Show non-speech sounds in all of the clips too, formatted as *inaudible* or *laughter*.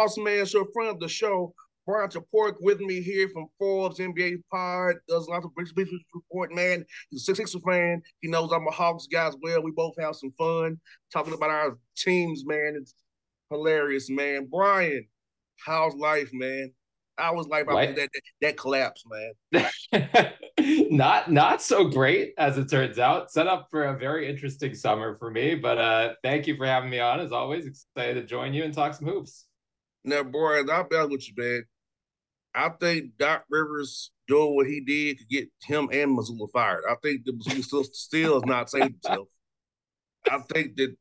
Bossman Show, friend of the show, Bryan Toporek with me here from Forbes NBA Pod. Does lots of British business report, man. He's a Six Sixer fan. He knows I'm a Hawks guy as well. We both have some fun talking about our teams, man. It's hilarious, man. Bryan, how's life, man? How was life after that, that, that collapse, man? *laughs* not not so great as it turns out. Set up for a very interesting summer for me. But uh thank you for having me on. As always, excited to join you and talk some hoops. Now, boy, I'll be honest with you, man. I think Doc Rivers doing what he did to get him and Mazzulla fired. I think the Mazzulla still, still is not saved himself. I think that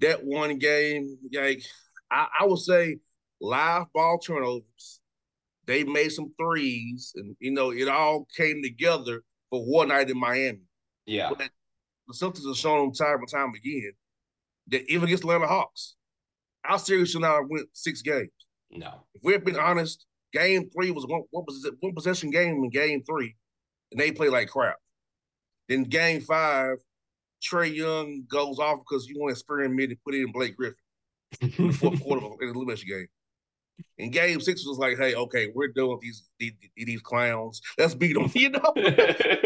that one game, like I, I would say, live ball turnovers. They made some threes, and you know it all came together for one night in Miami. Yeah, but the Celtics have shown time and time again that even against the Atlanta Hawks, our series should not have went six games. No. If we're being honest, game three was one, what was it, one possession game in game three, and they play like crap. Then game five, Trae Young goes off because you want to experiment and put in Blake Griffin in the fourth quarter in the elimination game. And game six was like, hey, okay, we're doing these these, these clowns. Let's beat them, *laughs* you know? *laughs*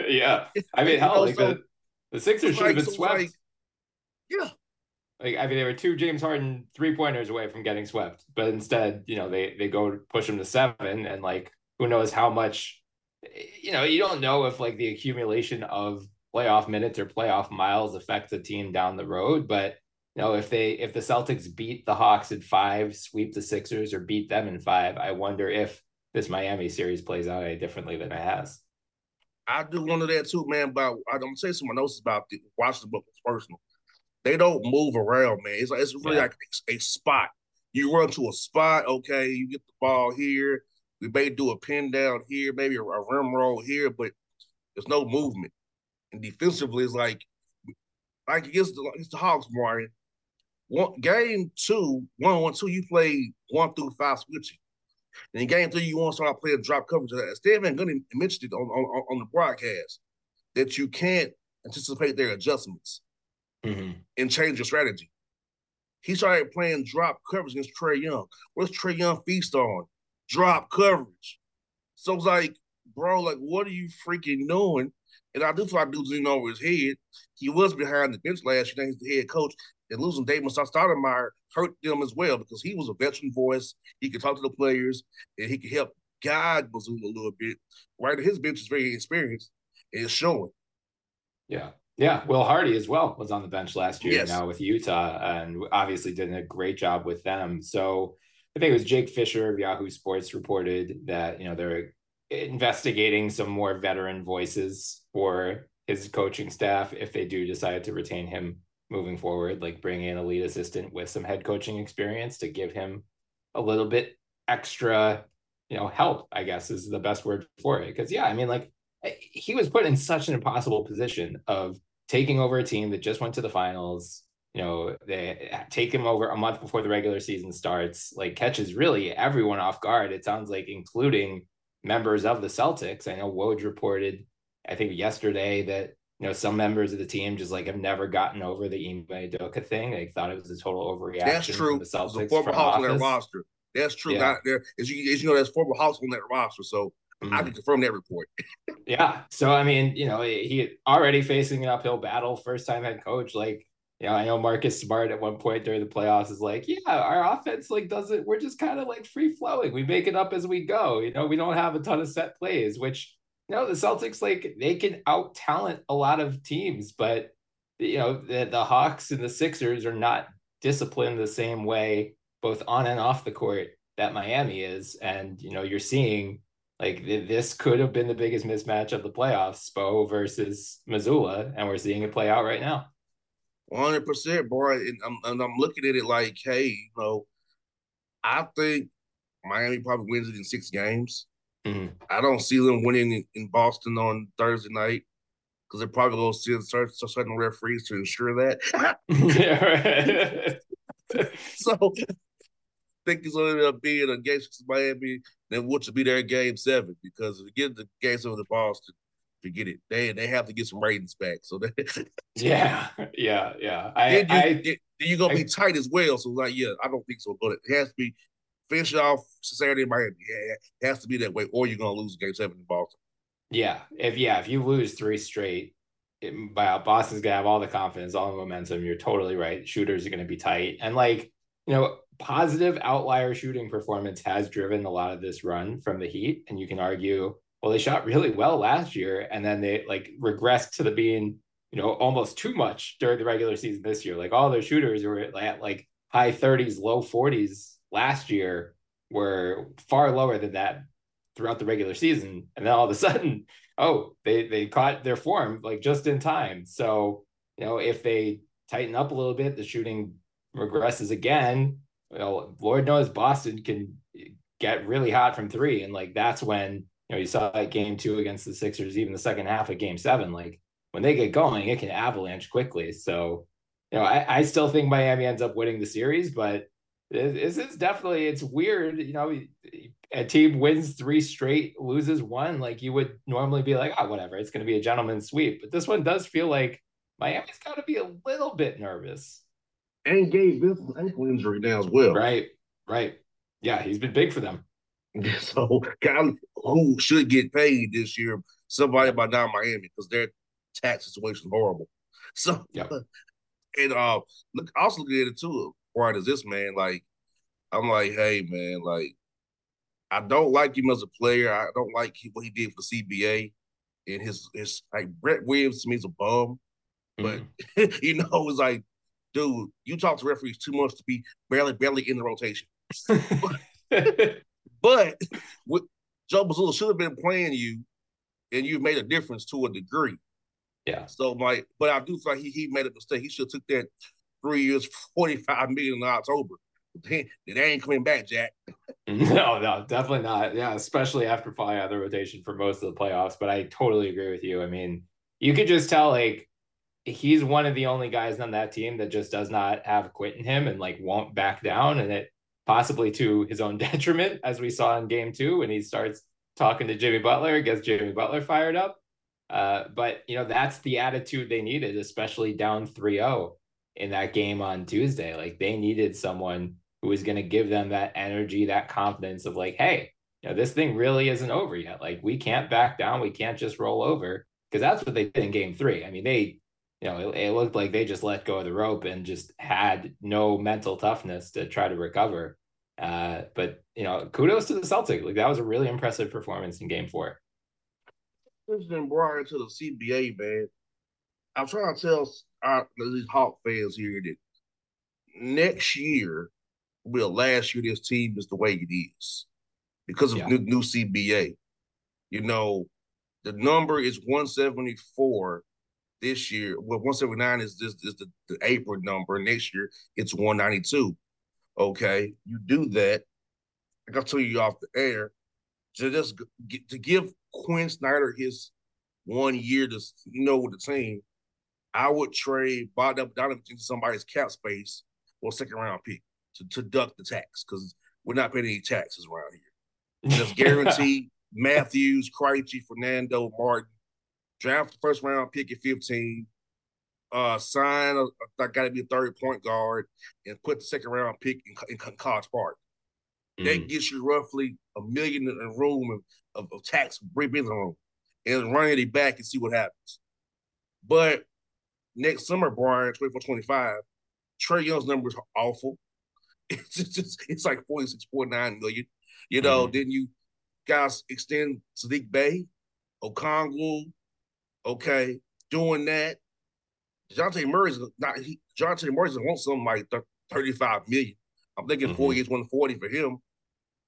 yeah. I mean, hell, *laughs* like so, the, the Sixers should have been swept. Like, yeah. Like I mean, they were two James Harden three pointers away from getting swept, but instead, you know, they they go push them to seven, and like who knows how much, you know, you don't know if like the accumulation of playoff minutes or playoff miles affects a team down the road, but you know, if they if the Celtics beat the Hawks in five, sweep the Sixers, or beat them in five, I wonder if this Miami series plays out any differently than it has. I do wonder that too, man. But I'm gonna say some notes about the Washington book personal they don't move around, man. It's like it's really yeah. like a, a, spot. You run to a spot, okay, you get the ball here. We may do a pin down here, maybe a, a rim roll here, but there's no movement. And defensively, it's like like against the against the Hawks, Bryan. One game two, one one two, you play one through five switching. And in game three, you want to start playing drop coverage. Uh, Steve Van Gundy mentioned it on, on, on the broadcast that you can't anticipate their adjustments mm-hmm. and change your strategy. He started playing drop coverage against Trae Young. What's Trae Young feast on? Drop coverage. So it's like, bro, like, what are you freaking doing? And I do feel like dude's in over his head. He was behind the bench last year. He's the head coach. And losing Damon Stoudemire hurt them as well because he was a veteran voice. He could talk to the players and he could help guide Mazzulla a little bit. Right, his bench is very experienced. It's showing. Yeah. Yeah, Will Hardy as well was on the bench last year yes. now with Utah and obviously did a great job with them. So I think it was Jake Fisher of Yahoo Sports reported that, you know, they're investigating some more veteran voices for his coaching staff if they do decide to retain him moving forward, like bring in a lead assistant with some head coaching experience to give him a little bit extra, you know, help, I guess is the best word for it. Cause yeah, I mean, like eh, he was put in such an impossible position of taking over a team that just went to the finals. You know, they take him over a month before the regular season starts, like catches really everyone off guard. It sounds like, including members of the Celtics. I know Woj reported, I think yesterday, that you know some members of the team just like have never gotten over the Ime Udoka thing. They thought it was a total overreaction. That's true. The Celtics former Hawks on that roster. That's true. Yeah. Not there, as you as you know, there's former Hawks on that roster. So Mm-hmm. I can confirm that report. *laughs* yeah. So I mean, you know, he already facing an uphill battle, first time head coach. Like, you know, I know Marcus Smart at one point during the playoffs is like, yeah, our offense like doesn't. We're just kind of like free flowing. We make it up as we go. You know, we don't have a ton of set plays, which you know the Celtics like they can out talent a lot of teams, but you know the, the Hawks and the Sixers are not disciplined the same way, both on and off the court, that Miami is. And, you know, you're seeing like this could have been the biggest mismatch of the playoffs, Spo versus Mazzulla, and we're seeing it play out right now. One hundred percent, boy. And I'm and I'm looking at it like, hey, you know, I think Miami probably wins it in six games. Mm-hmm. I don't see them winning in, in Boston on Thursday night because they're probably going to see certain certain referees to ensure that. *laughs* *laughs* so think it's going to end up being a game six Miami, then which will be their game seven because if you get the game seven to Boston, forget it. They they have to get some ratings back. So they, *laughs* yeah, yeah, yeah. I, then, you, I, then you're gonna I, be tight as well. So like, yeah, I don't think so. But it has to be finish off Saturday in Miami. Yeah, it has to be that way, or you're gonna lose game seven in Boston. Yeah, if yeah, if you lose three straight, it, Boston's gonna have all the confidence, all the momentum. You're totally right. Shooters are gonna be tight, and like you know, positive outlier shooting performance has driven a lot of this run from the Heat, and you can argue, well, they shot really well last year, and then they like regressed to the being you know almost too much during the regular season this year. Like all their shooters were at like high 30s, low 40s last year were far lower than that throughout the regular season. And then all of a sudden, *laughs* oh, they they caught their form like just in time. So, you know, if they tighten up a little bit, the shooting regresses again. Well, Lord knows Boston can get really hot from three. And like that's when, you know, you saw that game two against the Sixers, even the second half of game seven. Like when they get going, it can avalanche quickly. So, you know, I, I still think Miami ends up winning the series, but this is definitely it's weird you know a team wins three straight loses one like you would normally be like oh whatever it's going to be a gentleman's sweep but this one does feel like miami's got to be a little bit nervous and Gabe Vincent's ankle injury now as well right right yeah he's been big for them *laughs* so kind of who should get paid this year somebody by down miami because their tax situation is horrible *laughs* so yep. *laughs* and uh look also look at it too bright as this man, like I'm like, hey man, like I don't like him as a player. I don't like what he did for CBA. And his his like Brett Williams to me is a bum. But mm-hmm. you know, it's like, dude, you talk to referees too much to be barely barely in the rotation. but, *laughs* but with, Joe Mazzulla should have been playing you, and you've made a difference to a degree. Yeah. So my, but I do feel like he, he made a mistake. He should have took that three years, 45 million in October. They, they ain't coming back, Jack. *laughs* no, no, definitely not. Yeah, especially after falling out of the rotation for most of the playoffs. But I totally agree with you. I mean, you could just tell like he's one of the only guys on that team that just does not have quit in him and like won't back down, and it possibly to his own *laughs* detriment, as we saw in game two when he starts talking to Jimmy Butler, gets Jimmy Butler fired up. Uh, but you know, that's the attitude they needed, especially down 3-0 in that game on Tuesday. Like they needed someone who was going to give them that energy, that confidence of like, hey, you know, this thing really isn't over yet. Like we can't back down. We can't just roll over because that's what they did in game three. I mean, they, you know, it, it, looked like they just let go of the rope and just had no mental toughness to try to recover. Uh, but you know, kudos to the Celtics. Like that was a really impressive performance in game four. Listening Bryan to the CBA, man. I'm trying to tell our these Hawk fans here that next year will last year this team is the way it is because of yeah. new, new CBA. You know, the number is 174 this year. Well, 179 is this is the, the apron number. Next year it's 192. Okay, you do that. I got to tell you off the air to just get, to give Quin Snyder his one year to you know with the team. I would trade Bogdanovich into somebody's cap space or second round pick to, to duck the tax because we're not paying any taxes around here. Just *laughs* guarantee Matthews, Krejci, Fernando, Martin, draft the first round pick at 15, uh, sign a, a got to be a third point guard, and put the second round pick in, in College Park. Mm. That gets you roughly a million in room of, of, of tax breathing room, and run it back and see what happens. But next summer, Bryan, 24 25, Trae Young's numbers are awful. *laughs* It's just, it's like 46.9 million. You know, mm-hmm. then you guys extend Saddiq Bey, Okongwu, okay, doing that. Dejounte Murray's not he Dejounte Murray's want something like 35 million. I'm thinking mm-hmm. four years, 140 for him.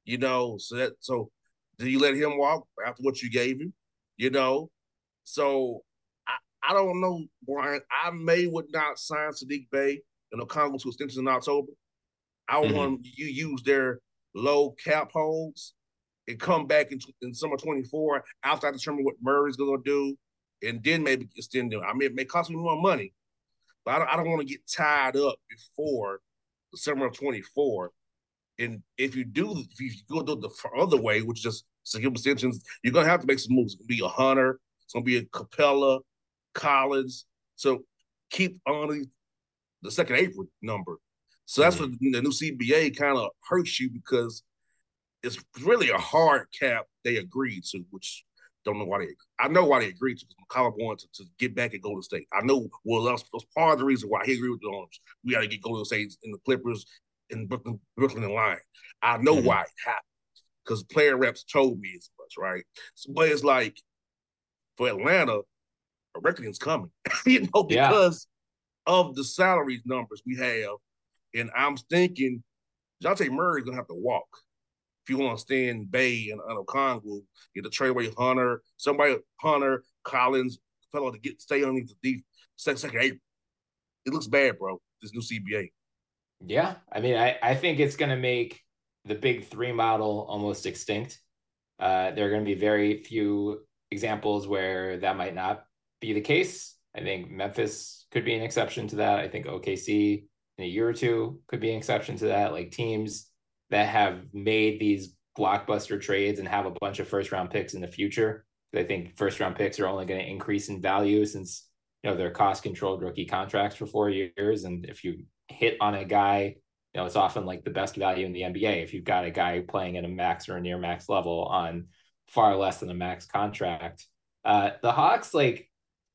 You know, so that so do you let him walk after what you gave him? You know, so I, I don't know, Bryan. I may would not sign Saddiq Bey and Okongwu to extensions in October. I mm-hmm. want you use their low cap holds and come back in, in summer 24 after I determine what Murray's going to do, and then maybe extend them. I mean, it may cost me more money, but I don't, I don't want to get tied up before the summer of 24. And if you do, if you go do the other way, which is just secure extensions, you're going to have to make some moves. It's going to be a Hunter, it's going to be a Capela, Collins. So keep on the second apron number. So that's mm-hmm. what the new CBA kind of hurts you because it's really a hard cap they agreed to, which don't know why they. I know why they agreed to because McCollum wanted to, to, get back at Golden State. I know well that's, that's part of the reason why he agreed with the owners. We got to get Golden State in the Clippers and Brooklyn, Brooklyn in line. I know mm-hmm. why it happened because player reps told me as much, right? So, but it's like for Atlanta, a reckoning's coming, *laughs* you know, because yeah. of the salaries numbers we have, and I'm thinking Dejounte Murray's gonna have to walk you want to stand Bey and, and Okongwu, get the trade Hunter, somebody Hunter, Collins, fellow to get stay underneath the deep second second eight. It looks bad, bro. This new CBA. Yeah, I mean, I I think it's to make the big three model almost extinct. Uh, there are going to be very few examples where that might not be the case. I think Memphis could be an exception to that. I think OKC in a year or two could be an exception to that. Like teams that have made these blockbuster trades and have a bunch of first round picks in the future. I think first round picks are only going to increase in value since you know they're cost controlled rookie contracts for four years. And if you hit on a guy, you know, it's often like the best value in the NBA. If you've got a guy playing at a max or a near max level on far less than a max contract. Uh, the Hawks, like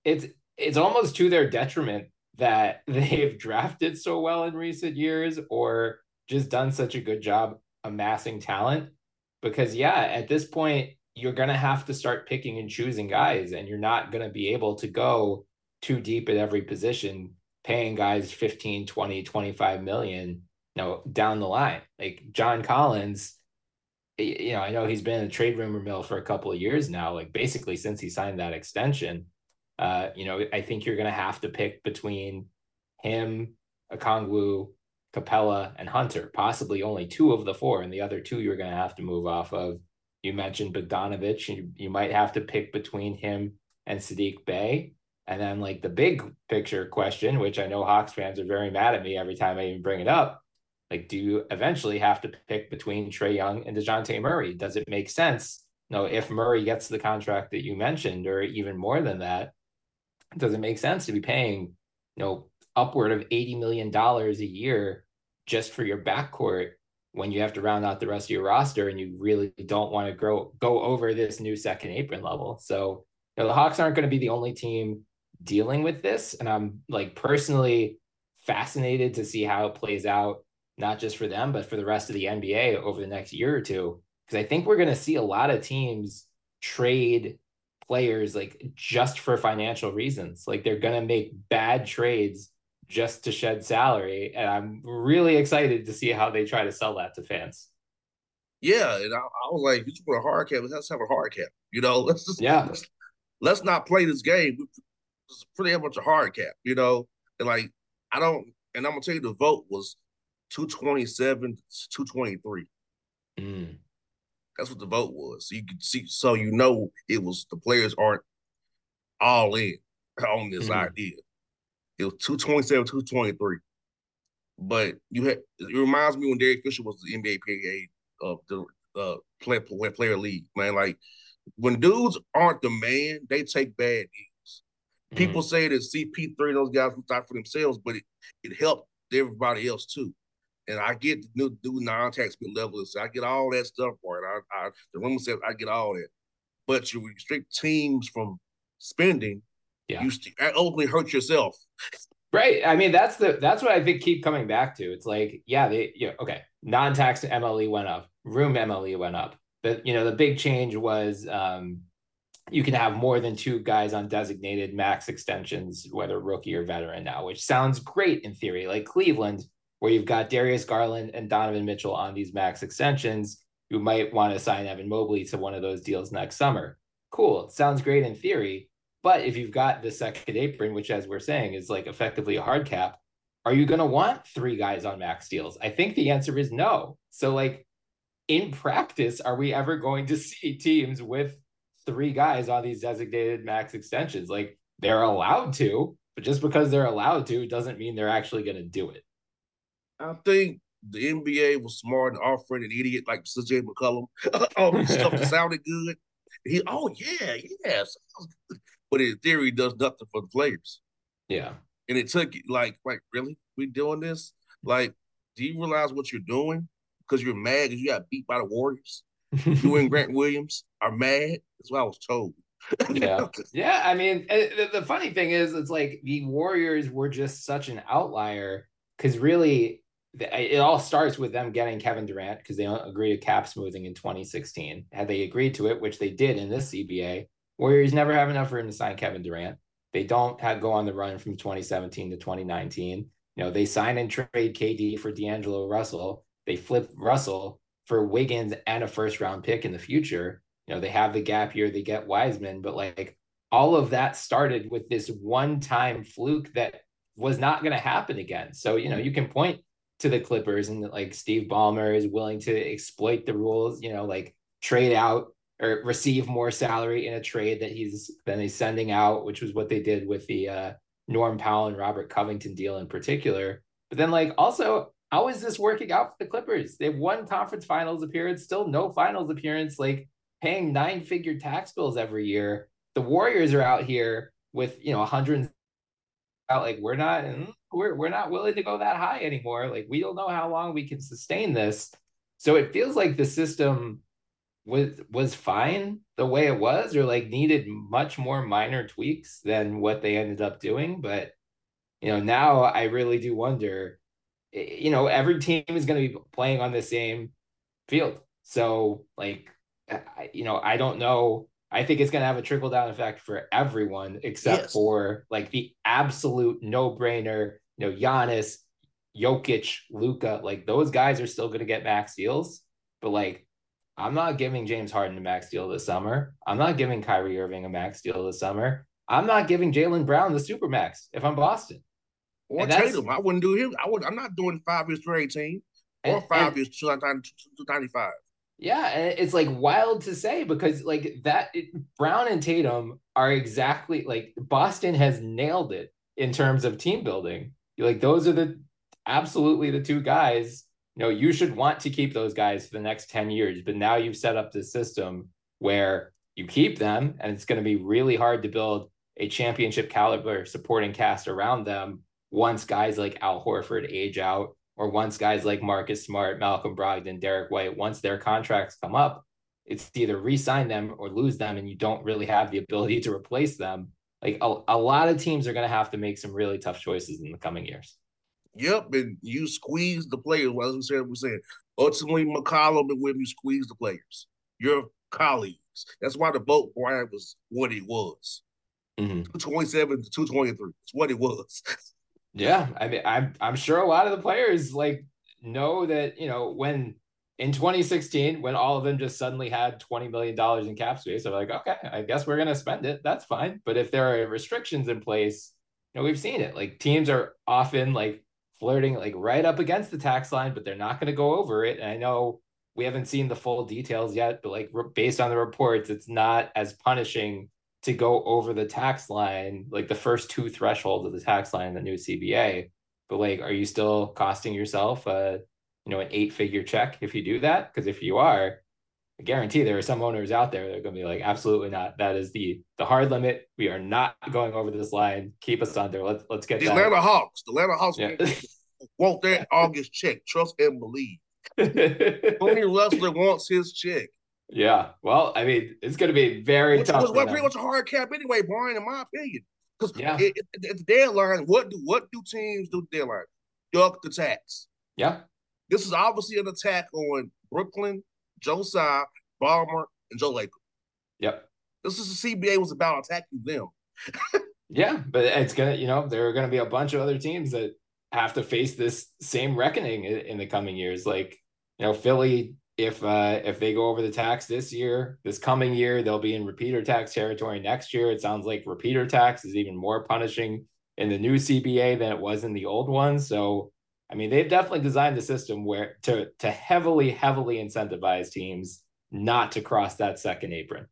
it's it's almost to their detriment that *laughs* they've drafted so well in recent years or just done such a good job amassing talent. Because yeah at this point you're going to have to start picking and choosing guys and you're not going to be able to go too deep at every position paying guys 15 20 25 million you know down the line. Like john collins you know i know he's been in the trade rumor mill for a couple of years now like basically since he signed that extension. Uh you know i think you're going to have to pick between him Okongwu, Capela and Hunter, possibly only two of the four, and the other two you're going to have to move off of. You mentioned Bogdanovich, you, you might have to pick between him and Saddiq Bey. And then, like the big picture question, which I know Hawks fans are very mad at me every time I even bring it up. Like, do you eventually have to pick between Trae Young and DeJounte Murray? Does it make sense? No, if Murray gets the contract that you mentioned, or even more than that, does it make sense to be paying, you know, upward of $80 million a year just for your backcourt when you have to round out the rest of your roster and you really don't want to grow go over this new second apron level. So you know, the Hawks aren't going to be the only team dealing with this. And I'm like personally fascinated to see how it plays out, not just for them, but for the rest of the NBA over the next year or two. Because I think we're going to see a lot of teams trade players like just for financial reasons. Like they're going to make bad trades just to shed salary. And I'm really excited to see how they try to sell that to fans. Yeah, and I, I was like, you put a hard cap, let's have a hard cap. You know, *laughs* let's just yeah. Let's, let's not play this game. It's pretty much a hard cap, you know. And like, I don't. And I'm gonna tell you, the vote was 227 223. Mm. That's what the vote was. So you could see, so you know, it was the players aren't all in *laughs* on this mm. idea. It was 227, 223. But you had it reminds me when Derek Fisher was the NBA PA of the uh play, play, player league, man. Like when dudes aren't the man, they take bad deals. Mm-hmm. People say that CP3 those guys who thought for themselves, but it, it helped everybody else too. And I get the new, new non-tax level. So I get all that stuff for it. I, I the room says I get all that. But you restrict teams from spending, yeah. you ultimately hurt yourself. Right. I mean, that's the that's what I think keep coming back to. It's like, yeah, they yeah, okay. Non-tax MLE went up, room MLE went up. But you know, the big change was um you can have more than two guys on designated max extensions, whether rookie or veteran now, which sounds great in theory. Like Cleveland, where you've got Darius Garland and Donovan Mitchell on these max extensions. You might want to sign Evan Mobley to one of those deals next summer. Cool. Sounds great in theory. But if you've got the second apron, which, as we're saying, is like effectively a hard cap, are you going to want three guys on max deals? I think the answer is no. So, like, in practice, are we ever going to *laughs* see teams with three guys on these designated max extensions? Like, they're allowed to, but just because they're allowed to doesn't mean they're actually going to do it. I think the NBA was smart in offering an idiot like CJ McCollum *laughs* all this stuff *laughs* sounded good. He, oh yeah, yeah, but in theory, does nothing for the players. Yeah, and it took like, like really, we doing this? Like, do you realize what you're doing? Because you're mad because you got beat by the Warriors. you and Grant *laughs* Williams are mad. That's what I was told. yeah, *laughs* yeah. I mean, eh, the, the funny thing is, it's like the Warriors were just such an outlier because really it all starts with them getting Kevin Durant because they agreed to cap smoothing in 2016. Had they agreed to it, which they did in this CBA, Warriors never have enough room to sign Kevin Durant. They don't have, go on the run from 2017 to 2019. You know, they sign and trade KD for D'Angelo Russell. They flip Russell for Wiggins and a first round pick in the future. You know, they have the gap year, they get Wiseman, but like all of that started with this one time fluke that was not going to happen again. So, you know, you can point to the Clippers and like Steve Ballmer is willing to exploit the rules, you know, like trade out or receive more salary in a trade that he's then he's sending out, which was what they did with the uh, Norm Powell and Robert Covington deal in particular. But then like also, how is this working out for the Clippers? They've won conference finals appearance, still no finals appearance, like paying nine figure tax bills every year. The Warriors are out here with you know 100 out like we're not mm, we're we're not willing to go that high anymore. Like we don't know how long we can sustain this. So it feels like the system was was fine the way it was, or like needed much more minor tweaks than what they ended up doing. But you know, now I really do wonder. You know, every team is going to be playing on the same field, so like, you know, I don't know I think it's going to have a trickle down effect for everyone except yes. for like the absolute no brainer, you know, Giannis, Jokic, Luka like those guys are still going to get max deals. But like, I'm not giving James Harden a max deal this summer. I'm not giving Kyrie Irving a max deal this summer. I'm not giving Jaylen Brown the super max if I'm Boston. Or Tatum, I wouldn't do him. I would. I'm not doing five years for 18 or and, five and, years to 95. Yeah, and it's like wild to say because like that it, Brown and Tatum are exactly like Boston has nailed it in terms of team building. Like those are the absolutely the two guys. You know, you should want to keep those guys for the next 10 years, but now you've set up this system where you keep them and it's going to be really hard to build a championship caliber supporting cast around them once guys like Al Horford age out or once guys like Marcus Smart, Malcolm Brogdon, Derek White, once their contracts come up, it's either re-sign them or lose them, and you don't really have the ability to replace them. Like a, a lot of teams are going to have to make some really tough choices in the coming years. Yep, and you squeeze the players. Well, as we said, we said ultimately McCollum and when you squeeze the players. Your colleagues. That's why the vote Bryan was what it was. Mm-hmm. 227 to 223. It's what it was. *laughs* Yeah, I mean, I'm I'm sure a lot of the players like know that you know when in 2016 when all of them just suddenly had 20 million dollars in cap space, they're like, okay, I guess we're gonna spend it. That's fine. But if there are restrictions in place, you know, we've seen it. Like teams are often like flirting like right up against the tax line, but they're not going to go over it. And I know we haven't seen the full details yet, but like re- based on the reports, it's not as punishing to go over the tax line, like the first two thresholds of the tax line in the new CBA. But like, are you still costing yourself a, you know, an eight figure check if you do that? Because if you are, I guarantee there are some owners out there that are going to be like, absolutely not. That is the the hard limit. We are not going over this line. Keep us under. Let's let's get the that. Atlanta Hawks. The Atlanta Hawks yeah. want that *laughs* August check. Trust and believe. *laughs* Tony Ressler wants his check. Yeah. Well, I mean, it's going to be very which, tough. Which, pretty much a hard cap anyway, Bryan, in my opinion. Because yeah. it, it's deadline. What do what do teams do deadline? Duck the tax. Yeah. This is obviously an attack on Brooklyn, Joe Tsai, Ballmer, and Joe Lacob. Yep. This is the CBA was about attacking them. *laughs* yeah, but it's gonna, you know, there are gonna be a bunch of other teams that have to face this same reckoning in, in the coming years. Like, you know, Philly, if uh if they go over the tax this year, this coming year, they'll be in repeater tax territory next year. It sounds like repeater tax is even more punishing in the new CBA than it was in the old one. So I mean, they've definitely designed the system where to to heavily, heavily incentivize teams not to cross that second apron.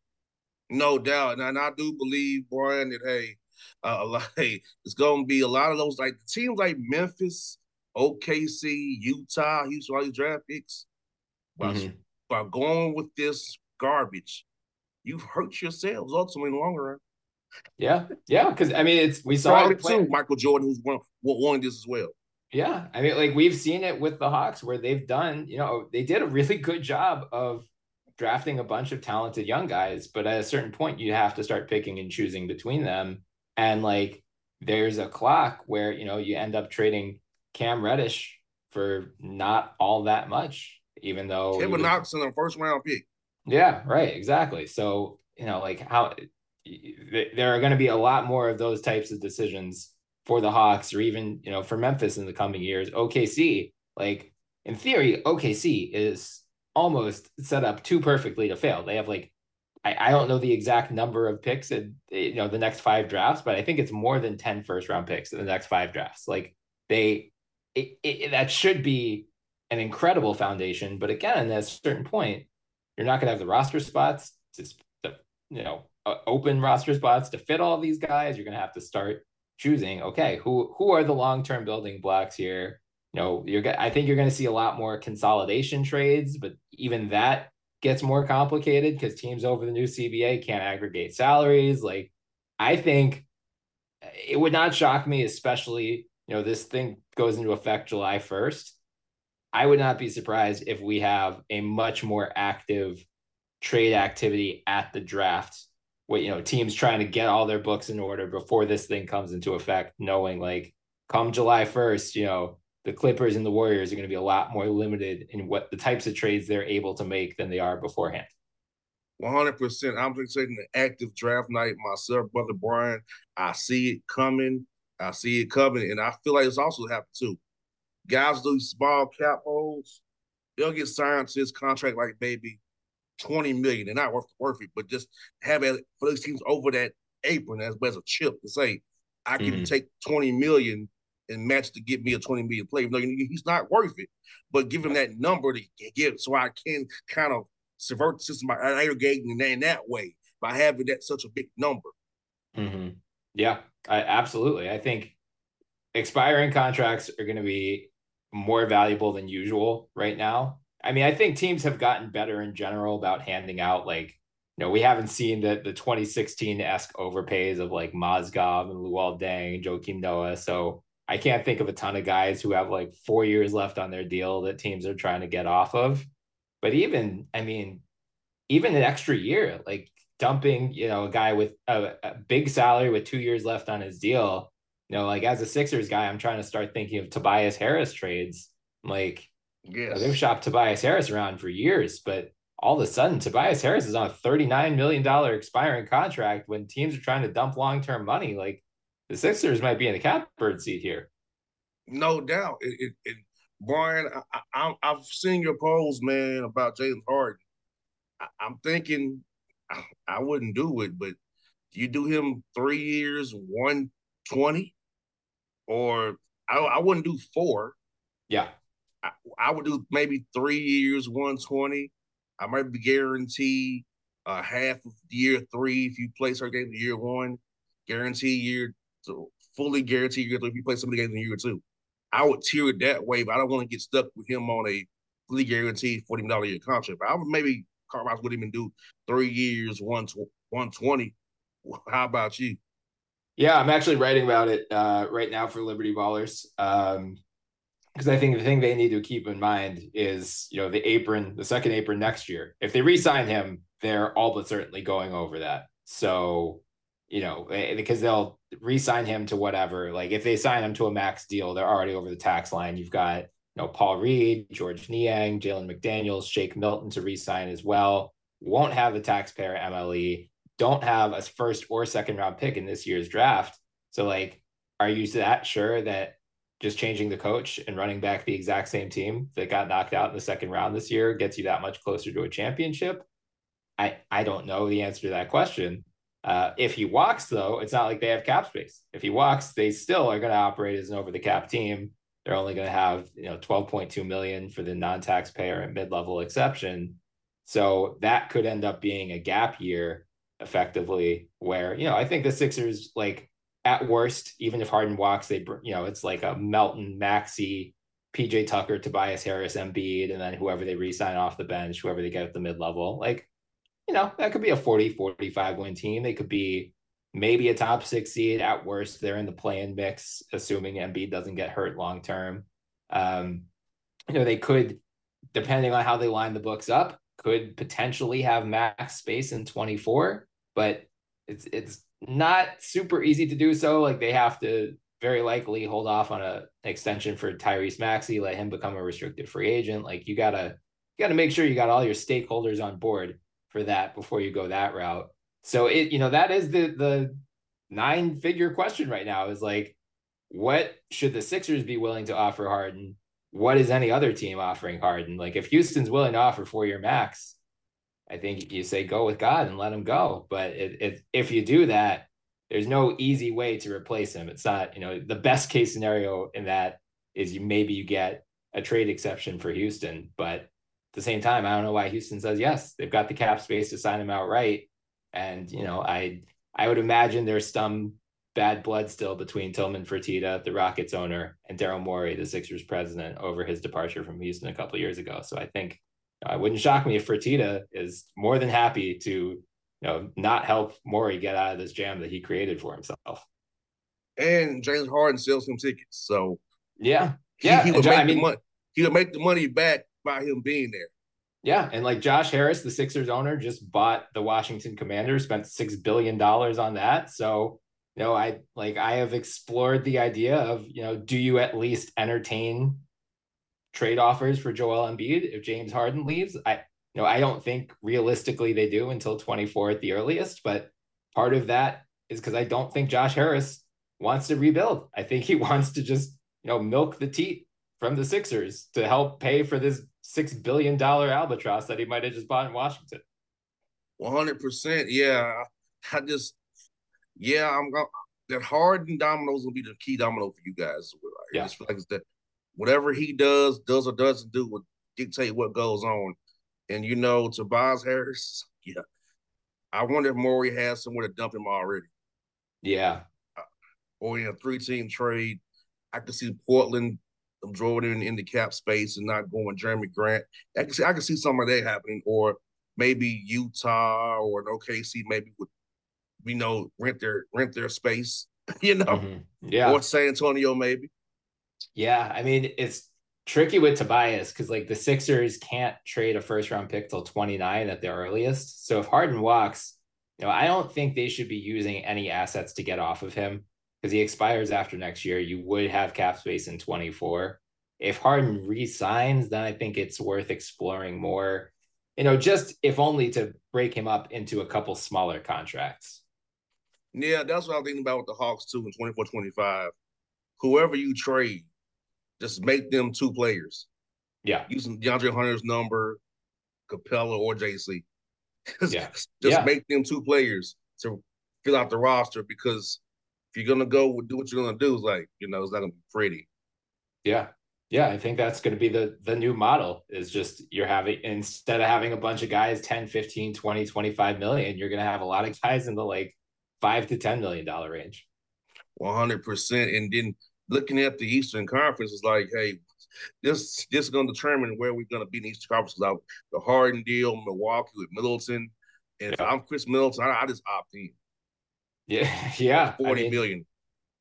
No doubt, and I do believe, Brian, that hey, uh, like *laughs* it's going to be a lot of those like teams like Memphis, OKC, Utah, Houston, all these draft picks. By, mm-hmm. by going with this garbage, you've hurt yourselves ultimately in the long run. Yeah, yeah, because I mean, it's we saw it too. Michael Jordan, who's one, won this as well. Yeah, I mean, like we've seen it with the Hawks, where they've done, you know, they did a really good job of drafting a bunch of talented young guys, but at a certain point, you have to start picking and choosing between them. And like, there's a clock where you know you end up trading Cam Reddish for not all that much, even though Kevin Knox in the first round pick. Yeah, right, exactly. So you know, like how there are going to be a lot more of those types of decisions for the Hawks, or even you know for Memphis in the coming years. OKC, like in theory, OKC is almost set up too perfectly to fail. They have like I, I don't know the exact number of picks in you know the next five drafts, but I think it's more than 10 first round picks in the next five drafts. Like they it, it, that should be an incredible foundation. But again, at a certain point, you're not going to have the roster spots to, you know open roster spots to fit all these guys. You're going to have to start choosing. Okay, who who are the long term building blocks here? You know, you're I think you're going to see a lot more consolidation trades, but even that gets more complicated because teams over the new CBA can't aggregate salaries. Like, I think it would not shock me, especially, you know, this thing goes into effect July 1st. I would not be surprised if we have a much more active trade activity at the draft. What, you know, teams trying to get all their books in order before this thing comes into effect, knowing like come July 1st, you know, the Clippers and the Warriors are going to be a lot more limited in what the types of trades they're able to make than they are beforehand. 100%. I'm expecting an active draft night myself, Brother Bryan. I see it coming. I see it coming. And I feel like it's also happened too. Guys do small cap holds, they'll get signed to this contract like maybe 20 million. They're not worth, worth it, but just have it for those teams over that apron as, as a chip to say, I can mm-hmm. take 20 million and match to get me a 20 million player. No, he's not worth it. But give him that number to get so I can kind of subvert the system by aggregating in that way by having that such a big number. Mm-hmm. Yeah, I, absolutely. I think expiring contracts are going to be more valuable than usual right now. I mean, I think teams have gotten better in general about handing out like, you know, we haven't seen the the 2016 esque overpays of like Mozgov and Luol Deng and Joakim Noah. So I can't think of a ton of guys who have like four years left on their deal that teams are trying to get off of. But even, I mean, even an extra year, like dumping, you know, a guy with a, a big salary with two years left on his deal, you know, like as a Sixers guy, I'm trying to start thinking of Tobias Harris trades. like, yes. they've shopped Tobias Harris around for years, but all of a sudden, Tobias Harris is on a $39 million expiring contract when teams are trying to dump long term money. Like, the Sixers might be in the catbird seat here. No doubt. It, it, it Bryan, I, have seen your polls, man, about James Harden. I, am thinking I, I, wouldn't do it, but you do him three years, 120, or I, I wouldn't do four. Yeah. I, I would do maybe three years, 120. I might be guaranteed uh, half of year three if you play certain games in year one, guarantee year so fully guarantee you're going to play some of the games in year two. I would tier it that way, but I don't want to get stuck with him on a fully guaranteed $40 million year contract. But I would maybe Carmichael would even do three years, one 120. *laughs* How about you? Yeah, I'm actually writing about it uh, right now for Liberty Ballers. Um, because I think the thing they need to keep in mind is, you know, the apron, the second apron next year. If they re-sign him, they're all but certainly going over that. So you know, because they'll re-sign him to whatever. Like if they sign him to a max deal, they're already over the tax line. You've got, you know, Paul Reed, Georges Niang, Jalen McDaniels, Shake Milton to re-sign as well. Won't have the taxpayer MLE. Don't have a first or second round pick in this year's draft. So like, are you that sure that just changing the coach and running back the exact same team that got knocked out in the second round this year gets you that much closer to a championship? I I don't know the answer to that question. Uh, if he walks, though, it's not like they have cap space. If he walks, they still are going to operate as an over the cap team. They're only going to have you know 12.2 million for the non-taxpayer and mid-level exception. So that could end up being a gap year effectively where, you know, I think the Sixers like at worst, even if Harden walks, they you know, it's like a Melton, Maxey, PJ Tucker, Tobias Harris, Embiid, and then whoever they re-sign off the bench, whoever they get at the mid-level. Like, you know, that could be a 40, 45 win team. They could be maybe a top six seed at worst. They're in the play-in mix, assuming Embiid doesn't get hurt long term. Um, you know, they could, depending on how they line the books up, could potentially have max space in 24, but it's it's not super easy to do so. Like they have to very likely hold off on a, extension for Tyrese Maxey, let him become a restricted free agent. Like you gotta you gotta make sure you got all your stakeholders on board for that before you go that route. So it you know that is the the nine figure question right now is like what should the Sixers be willing to offer Harden what is any other team offering Harden? Like if Houston's willing to offer four year max, I think you say go with God and let him go. But it, it, if you do that, there's no easy way to replace him. It's not, you know, the best case scenario in that is you maybe you get a trade exception for Houston, but at the same time, I don't know why Houston says yes. They've got the cap space to sign him outright, and you know, I I would imagine there's some bad blood still between Tillman Fertitta, the Rockets owner, and Daryl Morey, the Sixers president, over his departure from Houston a couple years ago. So I think Uh, it wouldn't shock me if Fertitta is more than happy to, you know, not help Morey get out of this jam that he created for himself. And James Harden sells him tickets, so yeah, he, yeah, he would make I mean, the money. He would make the money back by him being there. Yeah, and like Josh Harris, the Sixers owner, just bought the Washington Commanders, spent six billion dollars on that. So you know, I like I have explored the idea of, you know, do you at least entertain trade offers for Joel Embiid if James Harden leaves? I you know, I don't think realistically they do until 24 at the earliest, but part of that is because I don't think Josh Harris wants to rebuild. I think he *laughs* wants to just, you know, milk the teat from the Sixers to help pay for this six billion dollar albatross that he might have just bought in Washington. One hundred percent. Yeah. I just yeah, I'm going that Harden dominoes will be the key domino for you guys. I yeah. just feel like it's that whatever he does, does or doesn't do will dictate what goes on. And you know, Tobias Harris, *laughs* yeah. I wonder if Morey has somewhere to dump him already. Yeah. Uh, or in a three-team trade. I could see Portland drawing in, in the cap space and not going Jerami Grant. I can see I can see some of that happening, or maybe Utah or an OKC maybe would you know, rent their rent their space, *laughs* you know, mm-hmm. yeah, or San Antonio maybe. Yeah, I mean it's tricky with Tobias because like the Sixers can't trade a first round pick till 29 at the earliest. So if Harden walks, you know, I don't think they should be using any assets to get off of him because he expires after next year. You would have cap space in 24. If Harden resigns, then I think it's worth exploring more. You know, just if only to break him up into a couple smaller contracts. Yeah, that's what I'm thinking about with the Hawks too in 24 25. Whoever you trade, just make them two players. Yeah. Using DeAndre Hunter's number, Capela or JC. *laughs* yeah. just yeah. make them two players to fill out the roster because if you're gonna go do what you're gonna do, is like, you know, it's not gonna be pretty. Yeah. Yeah, I think that's going to be the the new model is just you're having instead of having a bunch of guys 10, 15, 20, 25 million, you're going to have a lot of guys in the like five to ten million dollar range. One hundred percent. And then looking at the Eastern Conference is like, hey, this this is going to determine where we're going to be in the Eastern Conference. Because the Harden deal, Milwaukee with Middleton, and yeah. if I'm Khris Middleton, I, I, just opt in. Yeah, *laughs* yeah, forty I mean, million.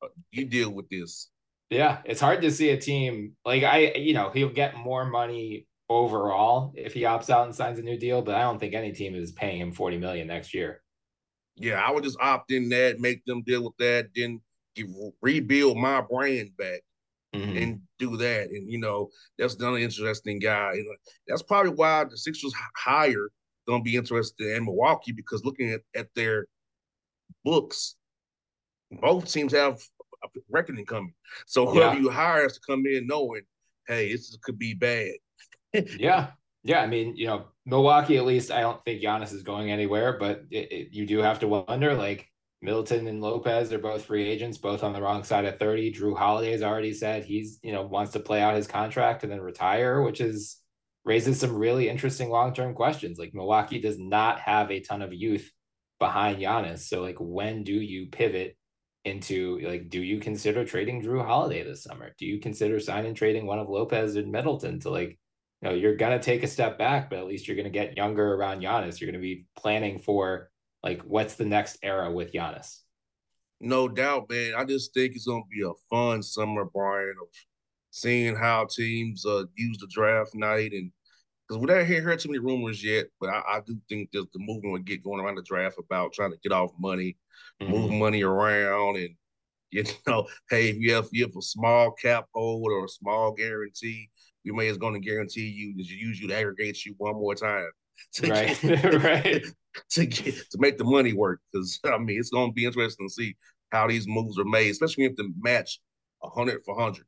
Uh, you deal with this. Yeah, it's hard to see a team like I. You know, he'll get more money overall if he opts out and signs a new deal, but I don't think any team is paying him forty million next year yeah, I would just opt in that, make them deal with that, then rebuild my brand back mm-hmm. and do that. And you know, that's another interesting guy. You know, that's probably why the Sixers higher gonna be interested in Milwaukee because looking at, at their books, both teams have a reckoning coming. So whoever yeah. you hire has to come in knowing, hey, this could be bad. *laughs* yeah, yeah. I mean, you know, Milwaukee at least I don't think Giannis is going anywhere, but it, it, you do have to wonder like Middleton and Lopez are both free agents, both on the wrong side of 30. Jrue Holiday has already said he's, you know, wants to play out his contract and then retire, which is raises some really interesting long-term questions. Like Milwaukee does not have a ton of youth behind Giannis. So like when do you pivot into like do you consider trading Jrue Holiday this summer? Do you consider signing trading one of Lopez and Middleton to like you know you're gonna take a step back, but at least you're gonna get younger around Giannis. You're gonna be planning for like what's the next era with Giannis. No doubt, man. I just think it's gonna be a fun summer, Bryan, of seeing how teams uh, use the draft night and because we haven't heard too many rumors yet, but I, I, do think that the movement would get going around the draft about trying to get off money, mm-hmm. move money around, and *laughs* you know, hey, if you have, if you have a small cap hold or a small guarantee, we may is going to guarantee you that you use you to aggregate you one more time. *laughs* Right, *laughs* right. *laughs* To get to make the money work, because *laughs* I mean, it's going to be interesting to see how these moves are made, especially if they match hundred for hundred.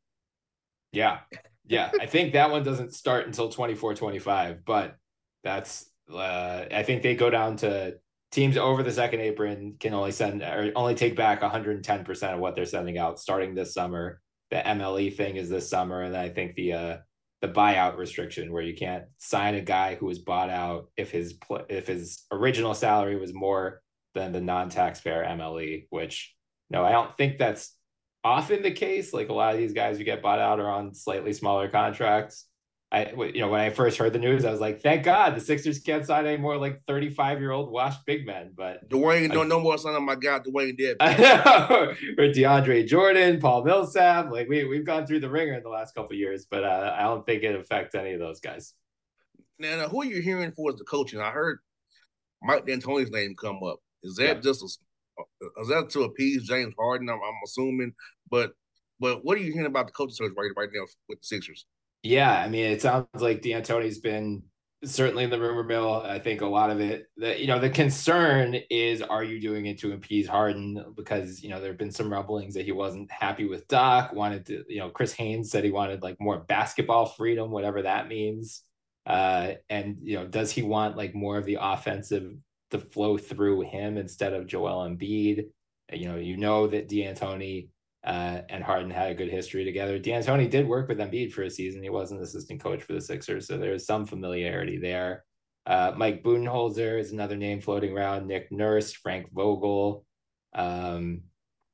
Yeah. Yeah. I think that one doesn't start until 24 25, but that's, uh, I think they go down to teams over the second apron can only send or only take back 110% of what they're sending out starting this summer. The MLE thing is this summer. And I think the, uh, the buyout restriction where you can't sign a guy who was bought out if his if his original salary was more than the non-taxpayer MLE, which no, I don't think that's often the case. Like a lot of these guys who get bought out are on slightly smaller contracts. I, you know, when I first heard the news, I was like, thank God the Sixers can't sign any more like 35 year old washed big men. But Dewayne, no, no more signing my guy, Dewayne Dedmon. *laughs* or DeAndre Jordan, Paul Millsap. Like we, we've gone through the ringer in the last couple years, but uh, I don't think it affects any of those guys. Now, now, who are you hearing for as the coaching? I heard Mike D'Antoni's name come up. Is that yeah. just a uh, is that to appease James Harden? I'm, I'm, assuming, but but what are you hearing about the coaching search right right now with the Sixers? Yeah, I mean, it sounds like D'Antoni's been certainly in the rumor mill. I think a lot of it, that you know, the concern is, are you doing it to appease Harden? Because you know, there have been some rumblings that he wasn't happy with Doc. Wanted to, you know, Chris Haynes said he wanted like more basketball freedom, whatever that means. Uh, and you know, does he want like more of the offensive to flow through him instead of Joel Embiid. You know, you know that D'Antoni uh, and Harden had a good history together. D'Antoni did work with Embiid for a season. He was an assistant coach for the Sixers, so there's some familiarity there. Uh, Mike Budenholzer is another name floating around. Nick Nurse, Frank Vogel, um,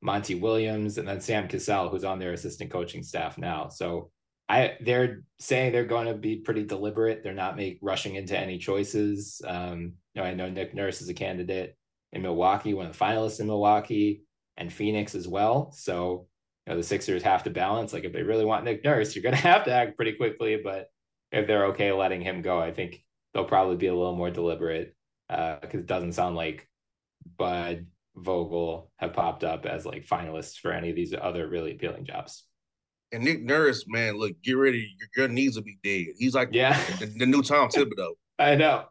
Monty Williams, and then Sam Cassell, who's on their assistant coaching staff now. So I they're saying they're going to be pretty deliberate. They're not make rushing into any choices. Um, you know, I know Nick Nurse is a candidate in Milwaukee, one of the finalists in Milwaukee, and Phoenix as well. So you know, the Sixers have to balance. Like if they really want Nick Nurse, you're going *laughs* to have to act pretty quickly. But if they're okay letting him go, I think they'll probably be a little more deliberate because uh, it doesn't sound like Bud Vogel have popped up as like finalists for any of these other really appealing jobs. And Nick Nurse, man, look, get ready. Your, your knees will be dead. He's like yeah, *laughs* the, the new Tom *laughs* Thibodeau. I know.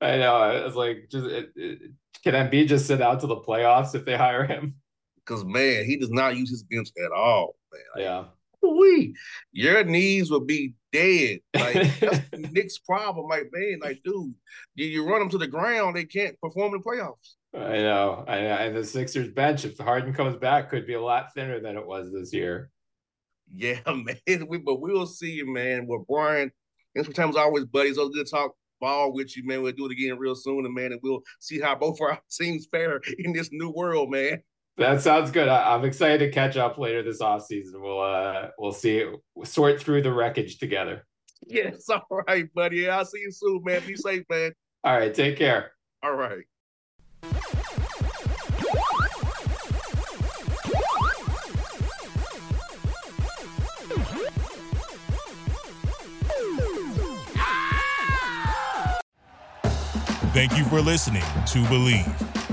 I know. I was like, just it, it, can Embiid just sit out to the playoffs if they hire him? Because man, he does not use his bench at all. Man. Like, yeah. We, your knees will be dead. Like that's *laughs* Nick's problem. Like man, like dude, you, run them to the ground, they can't perform in the playoffs. I know. I know. And the Sixers bench, if Harden comes back, could be a lot thinner than it was this year. Yeah, *laughs* man. We, but we will see you, man. With Bryan, and sometimes always buddies. Always good to talk ball with you, man. We'll do it again real soon, and man, and we'll see how both our *laughs* teams fare in this new world, man. That sounds good. I, am excited to catch up later this off season. We'll uh we'll see we'll sort through the wreckage together. Yes, *laughs* all right, buddy. I'll see you soon, man. Be safe, man. All right, take care. All right. Thank you for listening to Bleav.